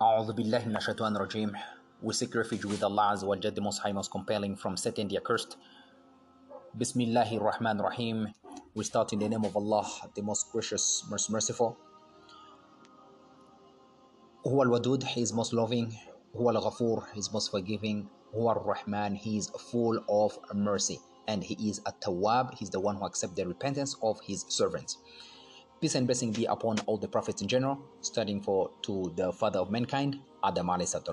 A'udhu billahi minashaitan rajim. We seek refuge with Allah Azza wa Jal, the Most High, Most Compelling, from Satan the Accursed. Bismillahir Rahman Rahim. We start in the name of Allah, the Most Gracious, Most Merciful. Huwa al-Wadud, He is Most Loving. Huwa al-Ghafur, He is Most Forgiving. Huwa al-Rahman, He is full of mercy. And He is a Tawab, He is the one who accepts the repentance of His servants. Peace and blessing be upon all the prophets in general, starting for to the father of mankind, Adam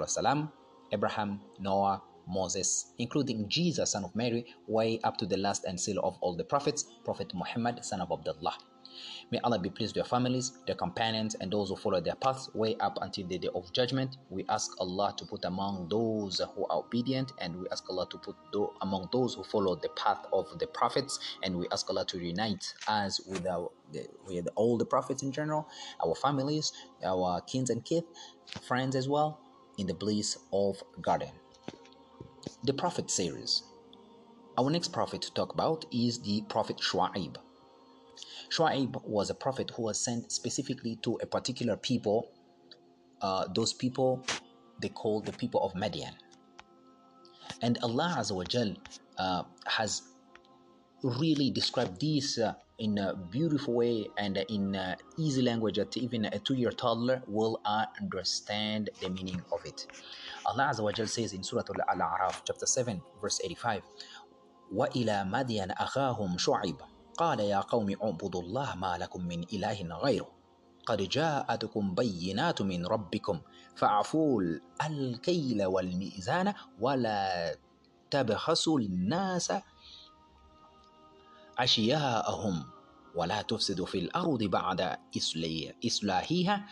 salam, Abraham, Noah, Moses, including Jesus, son of Mary, way up to the last and seal of all the prophets, Prophet Muhammad, son of Abdullah. May Allah be pleased with their families, their companions, and those who follow their paths way up until the day of judgment. We ask Allah to put among those who are obedient, and we ask Allah to put among those who follow the path of the prophets, and we ask Allah to unite us with our with all the prophets in general, our families, our kins and kith, friends as well, in the bliss of garden. The Prophet series. Our next prophet to talk about is the Prophet Shu'aib Shu'aib was a prophet who was sent specifically to a particular people. Uh, those people they call the people of Madian. And Allah Azza wa Jal, uh, has really described this uh, in a beautiful way and in easy language that even a two-year toddler will understand the meaning of it. Allah Azza wa Jal says in Surah Al-A'raf chapter 7 verse 85 وَإِلَى مَدْيَنَ أَخَاهُمْ شُعِيبٌ قال يا قوم اعبدوا الله ما لكم من إله غيره. قد جاءتكم بينات من ربكم فاعفوا الكيل والميزان ولا تبخسوا الناس أشياءهم ولا تفسدوا في الأرض بعد إصلاحها.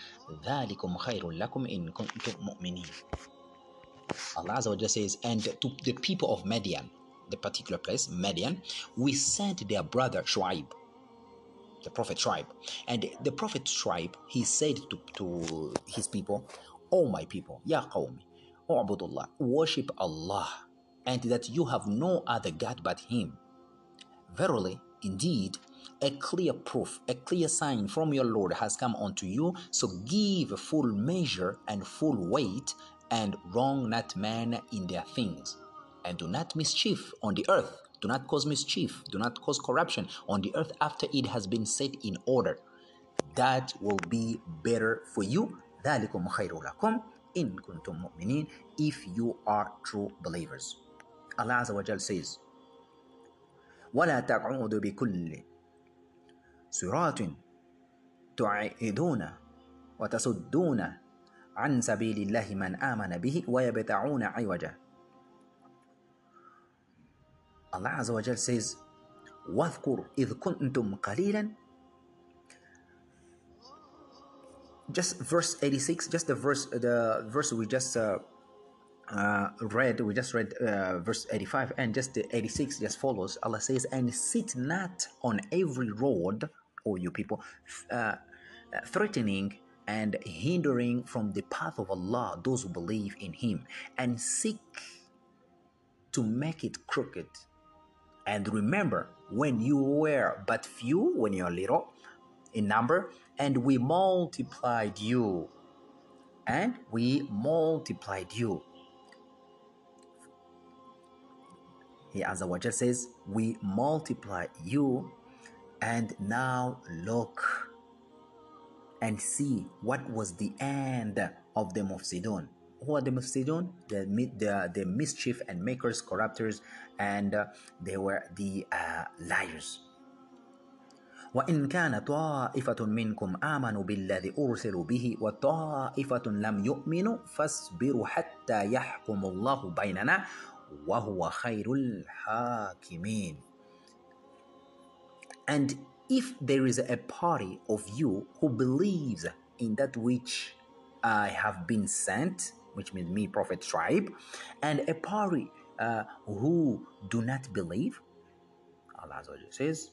ذلكم خير لكم إن كنتم مؤمنين. Allah Azza wa Jalla says, and to the people of Median, the particular place, Midian, we sent their brother Shuaib, the prophet Shuaib. And the prophet Shuaib, he said to, to his people, O my people, Ya qawmi, U'budullah, worship Allah, and that you have no other God but Him. Verily, indeed, a clear proof, a clear sign from your Lord has come unto you. So give full measure and full weight, and wrong not man in their things And do not mischief on the earth. Do not cause mischief. Do not cause corruption on the earth after it has been set in order. That will be better for you. ذلكم خير لكم إن كنتم مؤمنين if you are true believers. Allah Azza wa Jal says, ولا تقعدوا بكل صراط تعيدون وتصدون عن سبيل الله من آمن به ويبتعون عوجا Allah Azza wa Jal says واذكر إذ كنتم قليلا just verse 86 just the verse the verse we just uh, uh, read we just read uh, verse 85 and just the 86 just follows Allah says and sit not on every road O you people uh, threatening and hindering from the path of Allah those who believe in Him and seek to make it crooked. and remember, when you were but few, when you're little in number, and we multiplied you, and we multiplied you. He Azza wa says, We multiply you, and now look and see what was the end of the Mufsidun Who are the Mufsidun? The, the, the mischief and makers, corrupters, and uh, they were the uh, liars. وإن كان طائفة منكم آمنوا بالذي أرسلوا به وطائفة لم يؤمنوا فاصبروا حتى يحكم الله بيننا وهو خير الحاكمين. And if there is a party of you who believes in that which I have been sent, which means me prophet Shuaib and a party uh, who do not believe allah says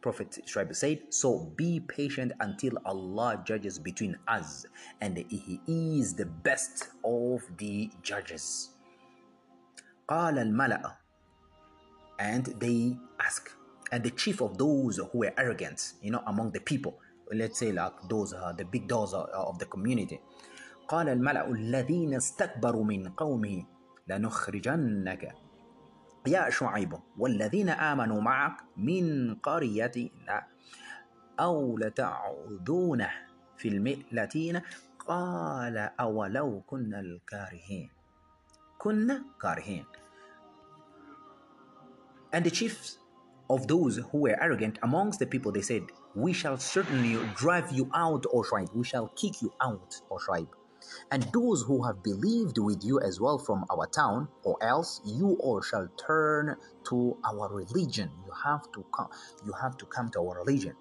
prophet Shuaib said so be patient until allah judges between us and he is the best of the judges. قال and they ask and the chief of those who were arrogant you know among the people let's say like those uh, the big dogs of the community قال الملأ الذين استكبروا من قومه لنخرجنك يا شعيب والذين آمنوا معك من قريتنا أو لتعودون في المئلتين قال أولو كنا الكارهين كنا كارهين And the chiefs of those who were arrogant amongst the people, they said, We shall certainly drive you out, O Shuaib. We shall kick you out, O Shuaib. And those who have believed with you as well from our town, or else you all shall turn to our religion. You have to come, you have to come to our religion.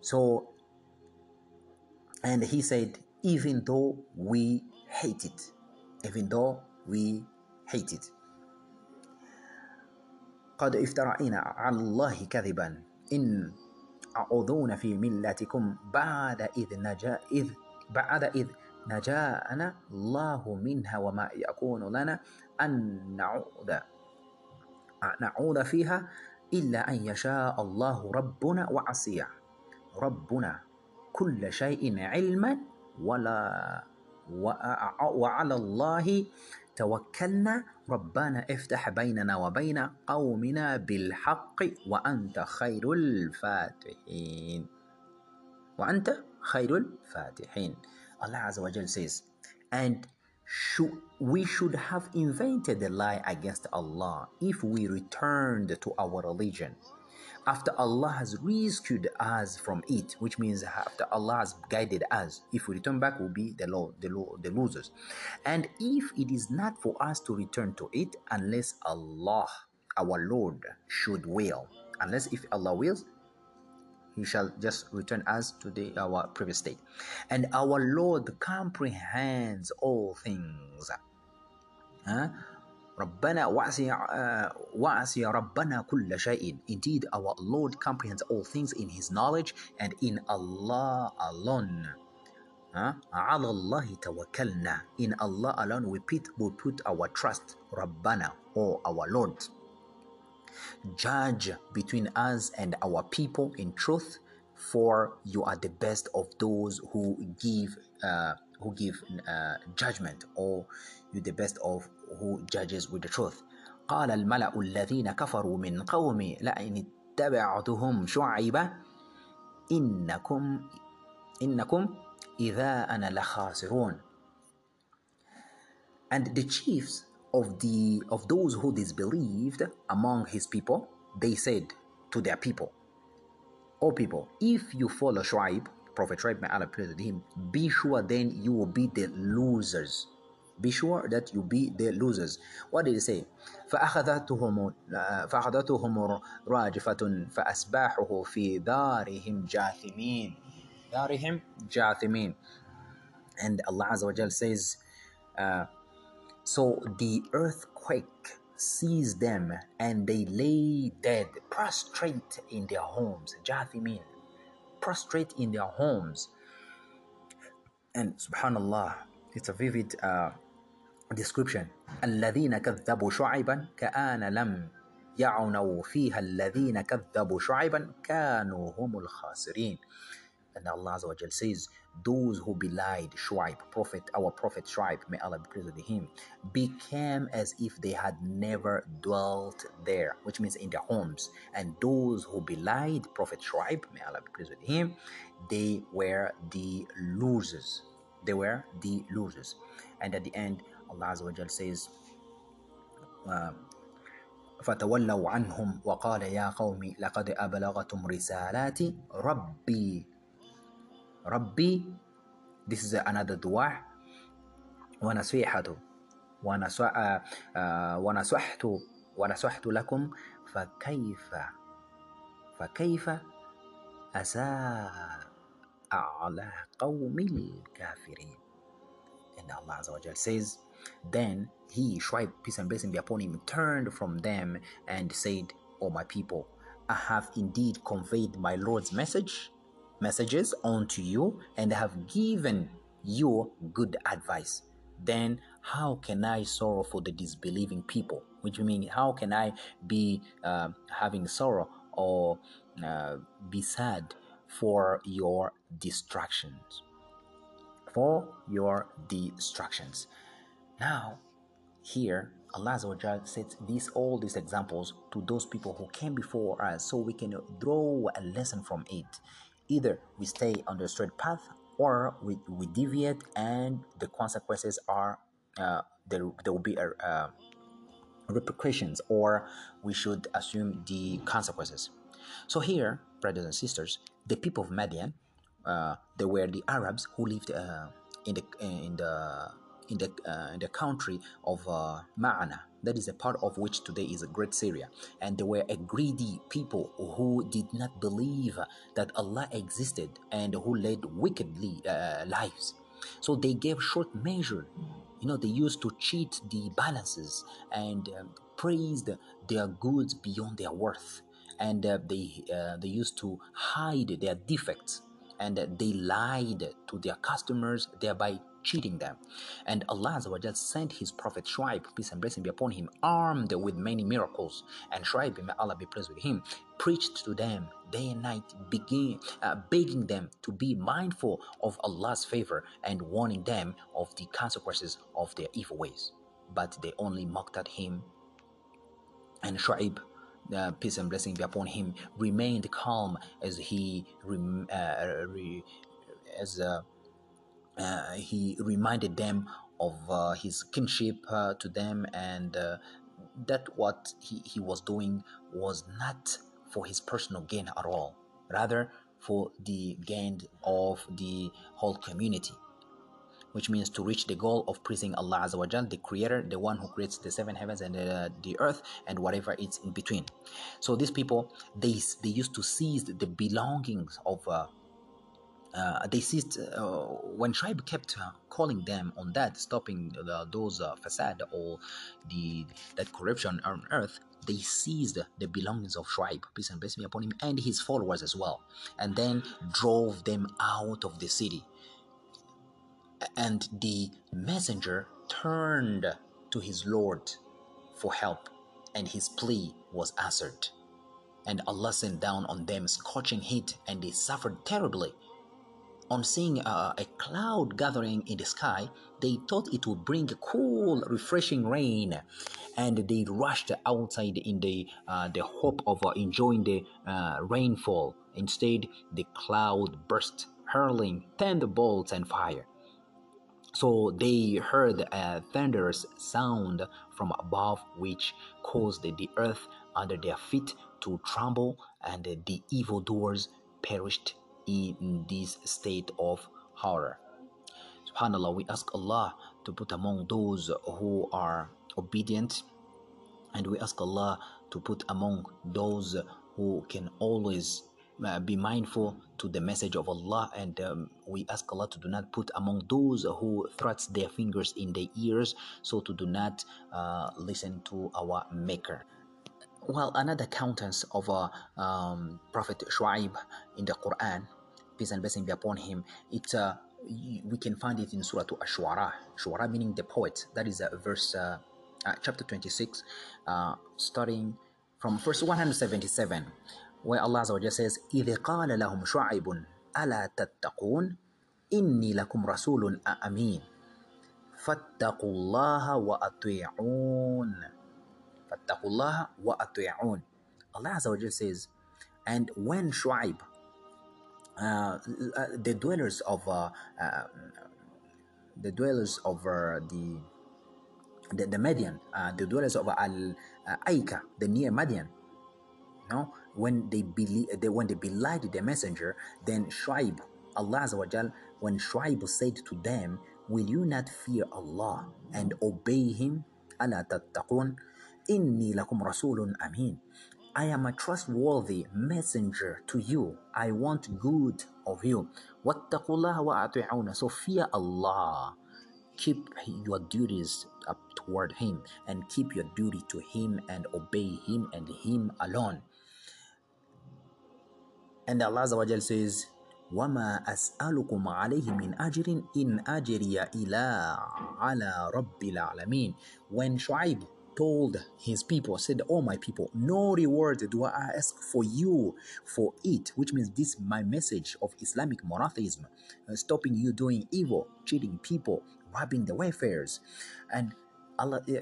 So and he said, even though we hate it, even though we hate it. قد افترأنا على الله كذبا إن أعوذون في ملتكم بعد إذ نجا إذ بعد إذ نجاءنا الله منها وما يكون لنا أن نعود. نعود فيها إلا أن يشاء الله ربنا وعصيه. ربنا كل شيء علما ولا وعلى الله توكلنا. ربنا افتح بيننا وبين قومنا بالحق وأنت خير الفاتحين. وأنت خير الفاتحين. Allah Azza wa Jal says and should, we should have invented a lie against Allah if we returned to our religion after Allah has rescued us from it, which means after Allah has guided us, if we return back, we'll be the, law, the, lo- the losers. And if it is not for us to return to it, unless Allah, our Lord, should will, unless if Allah wills, He shall just return us to the, our previous state. And our Lord comprehends all things. Huh? ربنا واسع ربنا كل شيء Indeed our Lord comprehends all things in His knowledge and in Allah alone على الله توكلنا In Allah alone we put, we put our trust ربنا or our Lord Judge between us and our people in truth for you are the best of those who give uh, who give uh, judgment or you the best of who judges with the truth قال الملأ الذين كفروا من قومي لئن اتبعتهم شعيبا إنكم إنكم إذا أنا لخاسرون And the chiefs of the of those who disbelieved among his people, they said to their people, O people, if you follow Shuaib, Prophet Shuaib, may Allah praise him, be sure then you will be the losers. Be sure that you be the losers. What did he say? فأخذتهم فأخذتهم راجفة فأسباحه في دارهم جاثمين. دارهم جاثمين. And Allah Azza wa Jal says, uh, so the earthquake seized them and they lay dead, prostrate in their homes. Jathimin, prostrate in their homes. And subhanallah, it's a vivid uh, description الذين كذبوا شعيبا كأن لم يعنوا فيها الذين كذبوا شعيبا كانوا هم الخاسرين and Allah Azza wa Jal says those who belied Shuaib prophet our prophet Shuaib may Allah be pleased with him became as if they had never dwelt there which means in their homes and those who belied prophet Shuaib may Allah be pleased with him they were the losers they were the losers and at the end Allah Azza wa Jal says, فتولوا عنهم وقال يا قوم لقد أبلغتم رسالات ربي ربي This is another dua ونصيحته ونصحت ونصحت لكم فكيف فكيف أساء على قوم الكافرين And Allah Azza wa Jal says, Then he, Shuaib, peace and blessing be upon him, turned from them and said, O my people, I have indeed conveyed my Lord's message, messages unto you, and have given you good advice. Then how can I sorrow for the disbelieving people? Which means, how can I be uh, having sorrow or uh, be sad for your distractions? for your destructions. Now, here, Allah sets these all these examples to those people who came before us so we can draw a lesson from it. Either we stay on the straight path or we, we deviate and the consequences are uh, there, there will be a, uh, repercussions or we should assume the consequences. So here, brothers and sisters, the people of Madian, uh, they were the Arabs who lived uh, in the in the in the uh, in the country of uh, Ma'ana. That is a part of which today is a great Syria. And they were a greedy people who did not believe that Allah existed and who led wickedly uh, lives. So they gave short measure. You know, they used to cheat the balances and um, praised their goods beyond their worth. And uh, they uh, they used to hide their defects and they lied to their customers, thereby cheating them. And Allah sent His Prophet Shuaib, peace and blessing be upon him, armed with many miracles. And Shuaib, may Allah be pleased with him, preached to them day and night, begin, uh, begging them to be mindful of Allah's favor and warning them of the consequences of their evil ways. But they only mocked at him. And Shuaib uh, peace and blessing be upon him, remained calm as he rem- uh, re- as uh, uh, he reminded them of uh, his kinship uh, to them and uh, that what he, he was doing was not for his personal gain at all rather for the gain of the whole community which means to reach the goal of praising Allah Azza wa Jal, the creator, the one who creates the seven heavens and the, the earth and whatever it's in between. So these people, they, they used to seize the belongings of uh, they seized uh, when Shuaib kept uh, calling them on that, stopping the, those uh, fasad or the that corruption on earth. They seized the belongings of Shuaib, peace and blessing upon him, and his followers as well, and then drove them out of the city. And the messenger turned to his Lord for help, and his plea was answered. And Allah sent down on them scorching heat, and they suffered terribly on seeing uh, a cloud gathering in the sky, they thought it would bring cool, refreshing rain, and they rushed outside in the uh, the hope of uh, enjoying the uh, rainfall. Instead, the cloud burst, hurling thunderbolts and fire. So they heard a thunderous sound from above, which caused the earth under their feet to tremble, and the evildoers perished in this state of horror. Subhanallah, we ask Allah to put among those who are obedient, and we ask Allah to put among those who can always uh, be mindful to the message of Allah, and um, we ask Allah to do not put among those who thrust their fingers in their ears, so to do not uh, listen to our Maker. Well, another countenance of uh, um, Prophet Shuaib in the Quran peace and blessing be upon him. It uh, we can find it in Surah Ash-Shu'ara. Shu'ara meaning the poet. That is uh, verse uh, uh, chapter 26, uh, starting from verse 177, where Allah Azza says, إِذِ قَالَ لَهُمْ شُعَيْبٌ أَلَا تَتَّقُونَ إِنِّي لَكُمْ رَسُولٌ أَمِينٌ فاتقوا الله وأطيعون فاتقوا الله وأطيعون Allah Azza says, and when Shu'aib uh, uh, uh, uh, the dwellers of uh, um, the dwellers of the the, the Midian, the dwellers of Al Aika, the near Midian. no, when they, believe, they when they belied the messenger, then Shuaib, Allah Azawajal, when Shuaib said to them, Will you not fear Allah and obey Him? أَلَا تَتَّقُونَ إِنِّي لَكُمْ رَسُولٌ أَمِينٌ I am a trustworthy messenger to you. I want good of you. So fear Allah. Keep your duties up toward Him and keep your duty to Him and obey Him and Him alone. And Allah says, وما أسألكم عليه من أجر إن أجري إلى على رب العالمين. When Shu'aib told his people, said, Oh, my people, no reward do I ask for you for it, which means this my message of Islamic monotheism, uh, stopping you doing evil, cheating people, robbing the wayfarers. And Allah, uh,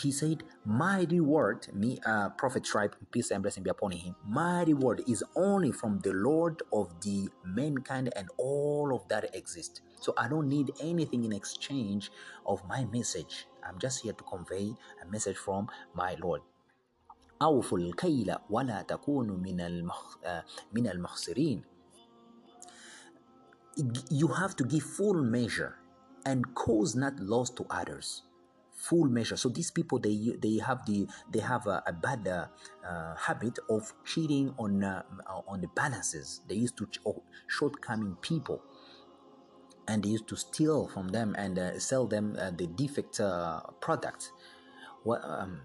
he said, My reward, me, uh, Prophet Shuaib, peace and blessing be upon him, my reward is only from the Lord of the mankind and all of that exist. So I don't need anything in exchange of my message. I'm just here to convey a message from my Lord. أوفوا الكيل ولا تكونوا من المخ... من المخسرين. You have to give full measure and cause not loss to others full measure so these people they they have the they have a, a bad uh, uh, habit of cheating on uh, on the balances they used to ch- shortcoming people and they used to steal from them and uh, sell them uh, the defect uh, product what um,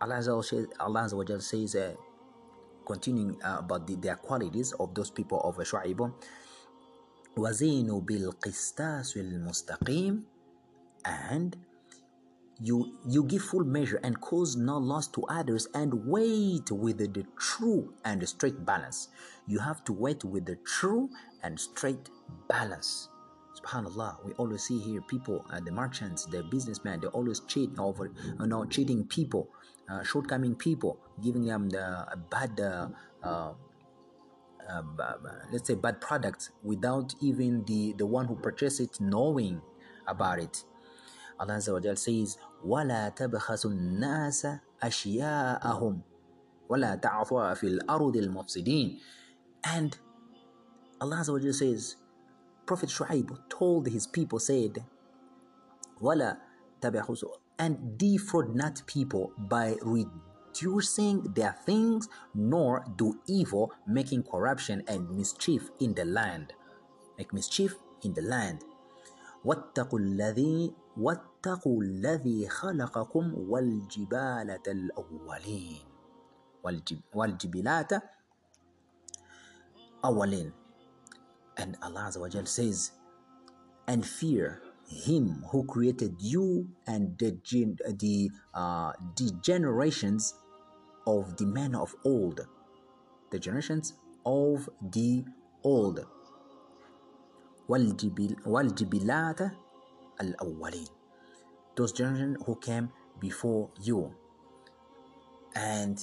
Allah Azza says continuing about the, their qualities of those people of Shu'aib وزينوا بالقسطاس المستقيم and you you give full measure and cause no loss to others and wait with the, true and straight balance. You have to wait with the true and straight balance. Subhanallah we always see here people uh, the merchants the businessmen they always cheat over you know cheating people uh, shortcoming people giving them the bad uh, uh let's say bad products without even the the one who purchased it knowing about it Allah Azza wa Jal says, وَلَا تَبْخَسُوا النَّاسَ أَشْيَاءَهُمْ وَلَا تَعْثُوا فِي الْأَرْضِ الْمُفْسِدِينَ And Allah Azza wa Jal says, Prophet Shu'aib told his people, said, وَلَا تَبْخَسُوا And defraud not people by reducing their things, nor do evil, making corruption and mischief in the land. Make mischief in the land. واتقوا الذي واتقوا الذي خلقكم والجبالة الأولين والجب والجبلات أولين and Allah wa Jal says and fear him who created you and the, the, uh, the generations of the men of old the generations of the old والجبل والجبلات al-awwalin. Those generation who came before you. And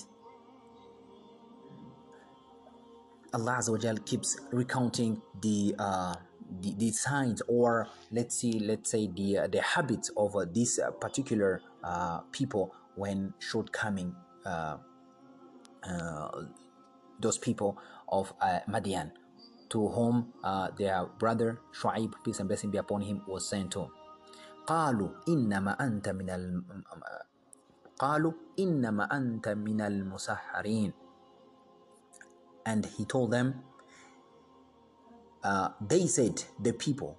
Allah Azawajal keeps recounting the, uh, the, the signs or let's see let's say the uh, the habits of uh, these particular uh, people when shortcoming uh, uh, those people of uh, Madian to whom their brother Shu'aib peace and blessing be upon him was sent to. قالوا إنما أنت من قالوا إنما أنت من المسحرين. And he told them uh, they said the people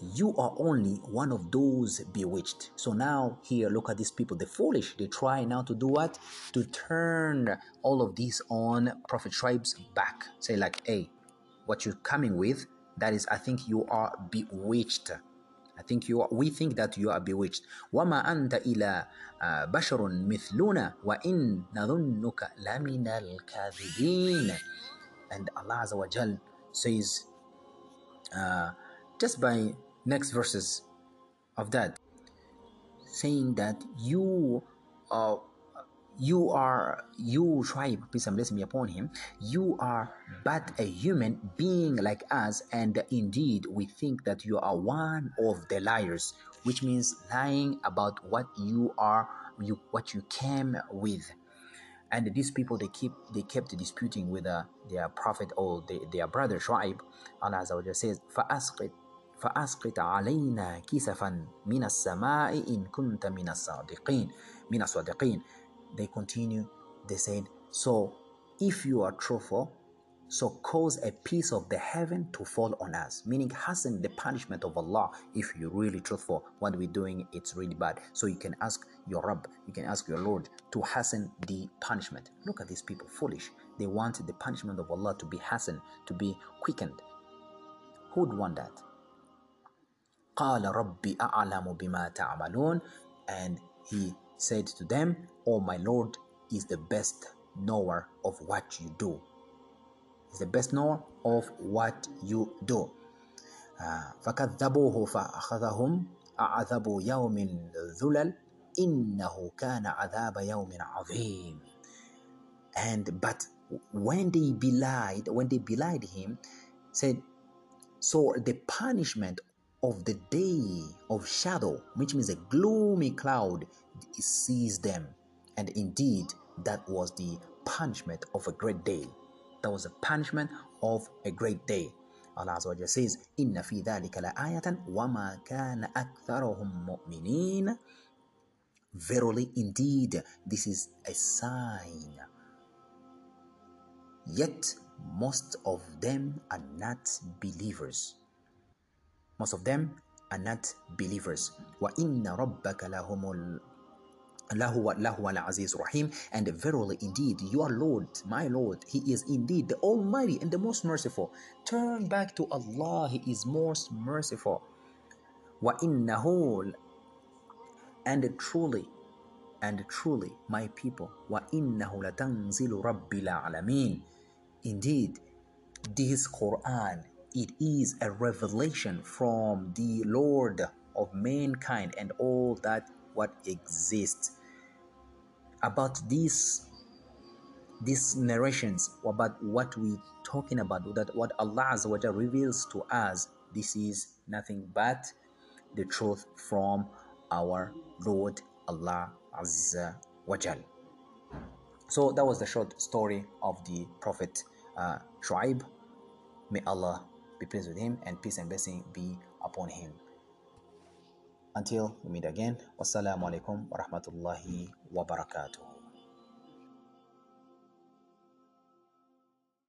you are only one of those bewitched. So now here look at these people. The foolish. They try now to do what? To turn all of these on prophet Shuaib's back. Say like hey what you're coming with that is i think you are bewitched. I think you are, we think that you are bewitched. وما أنت إلى بشر مثلنا وإن نظنك لمن الكاذبين. And Allah Azza wa Jal says, uh, just by next verses of that, saying that you are you are you Shuaib peace and blessing be upon him. You are but a human being like us and indeed we think that you are one of the liars which means lying about what you are you what you came with. And these people they keep they kept disputing with uh, their prophet or the, their brother Shuaib allah Azza says فأسقط فأسقط علينا كسفا من السماء إن كنت من الصادقين من الصادقين they continue, they said, So if you are truthful, so cause a piece of the heaven to fall on us, meaning hasten the punishment of Allah. If you're really truthful, what we're doing, it's really bad. So you can ask your Rabb, you can ask your Lord to hasten the punishment. Look at these people, foolish. They want the punishment of Allah to be hastened, to be quickened. Who would want that? قال ربي أعلم بما تعملون and he said to them, Oh, my Lord is the best knower of what you do. Is the best knower of what you do. فكذبوه فأخذهم عذاب يوم ذلل إنه كان عذاب يوم عظيم and but when they belied when they belied him said so the punishment of the day of shadow which means a gloomy cloud seized them and indeed that was the punishment of a great day that was a punishment of a great day Allah Azza wa Jalla says, Inna fi dhalika la ayatan wa ma kana aktharuhum mu'minin. Verily, indeed, this is a sign. Yet, most of them are not believers. Most of them are not believers. وَإِنَّ رَبَّكَ لَهُمُ Al Rahim, and verily indeed your Lord, my Lord, He is indeed the Almighty and the most merciful. Turn back to Allah, He is most merciful. Wa innahu and truly, and truly, my people, wa innahu rabbil. Indeed, this Quran, it is a revelation from the Lord of mankind and all that what exists about these these narrations about what we talking about that what Allah Azza wa reveals to us this is nothing but the truth from our Lord Allah Azza wa So that was the short story of the Prophet uh, Shu'aib. May Allah be pleased with him and peace and blessing be upon him. Until we meet again, wassalamu alaikum wa rahmatullahi wa barakatuh.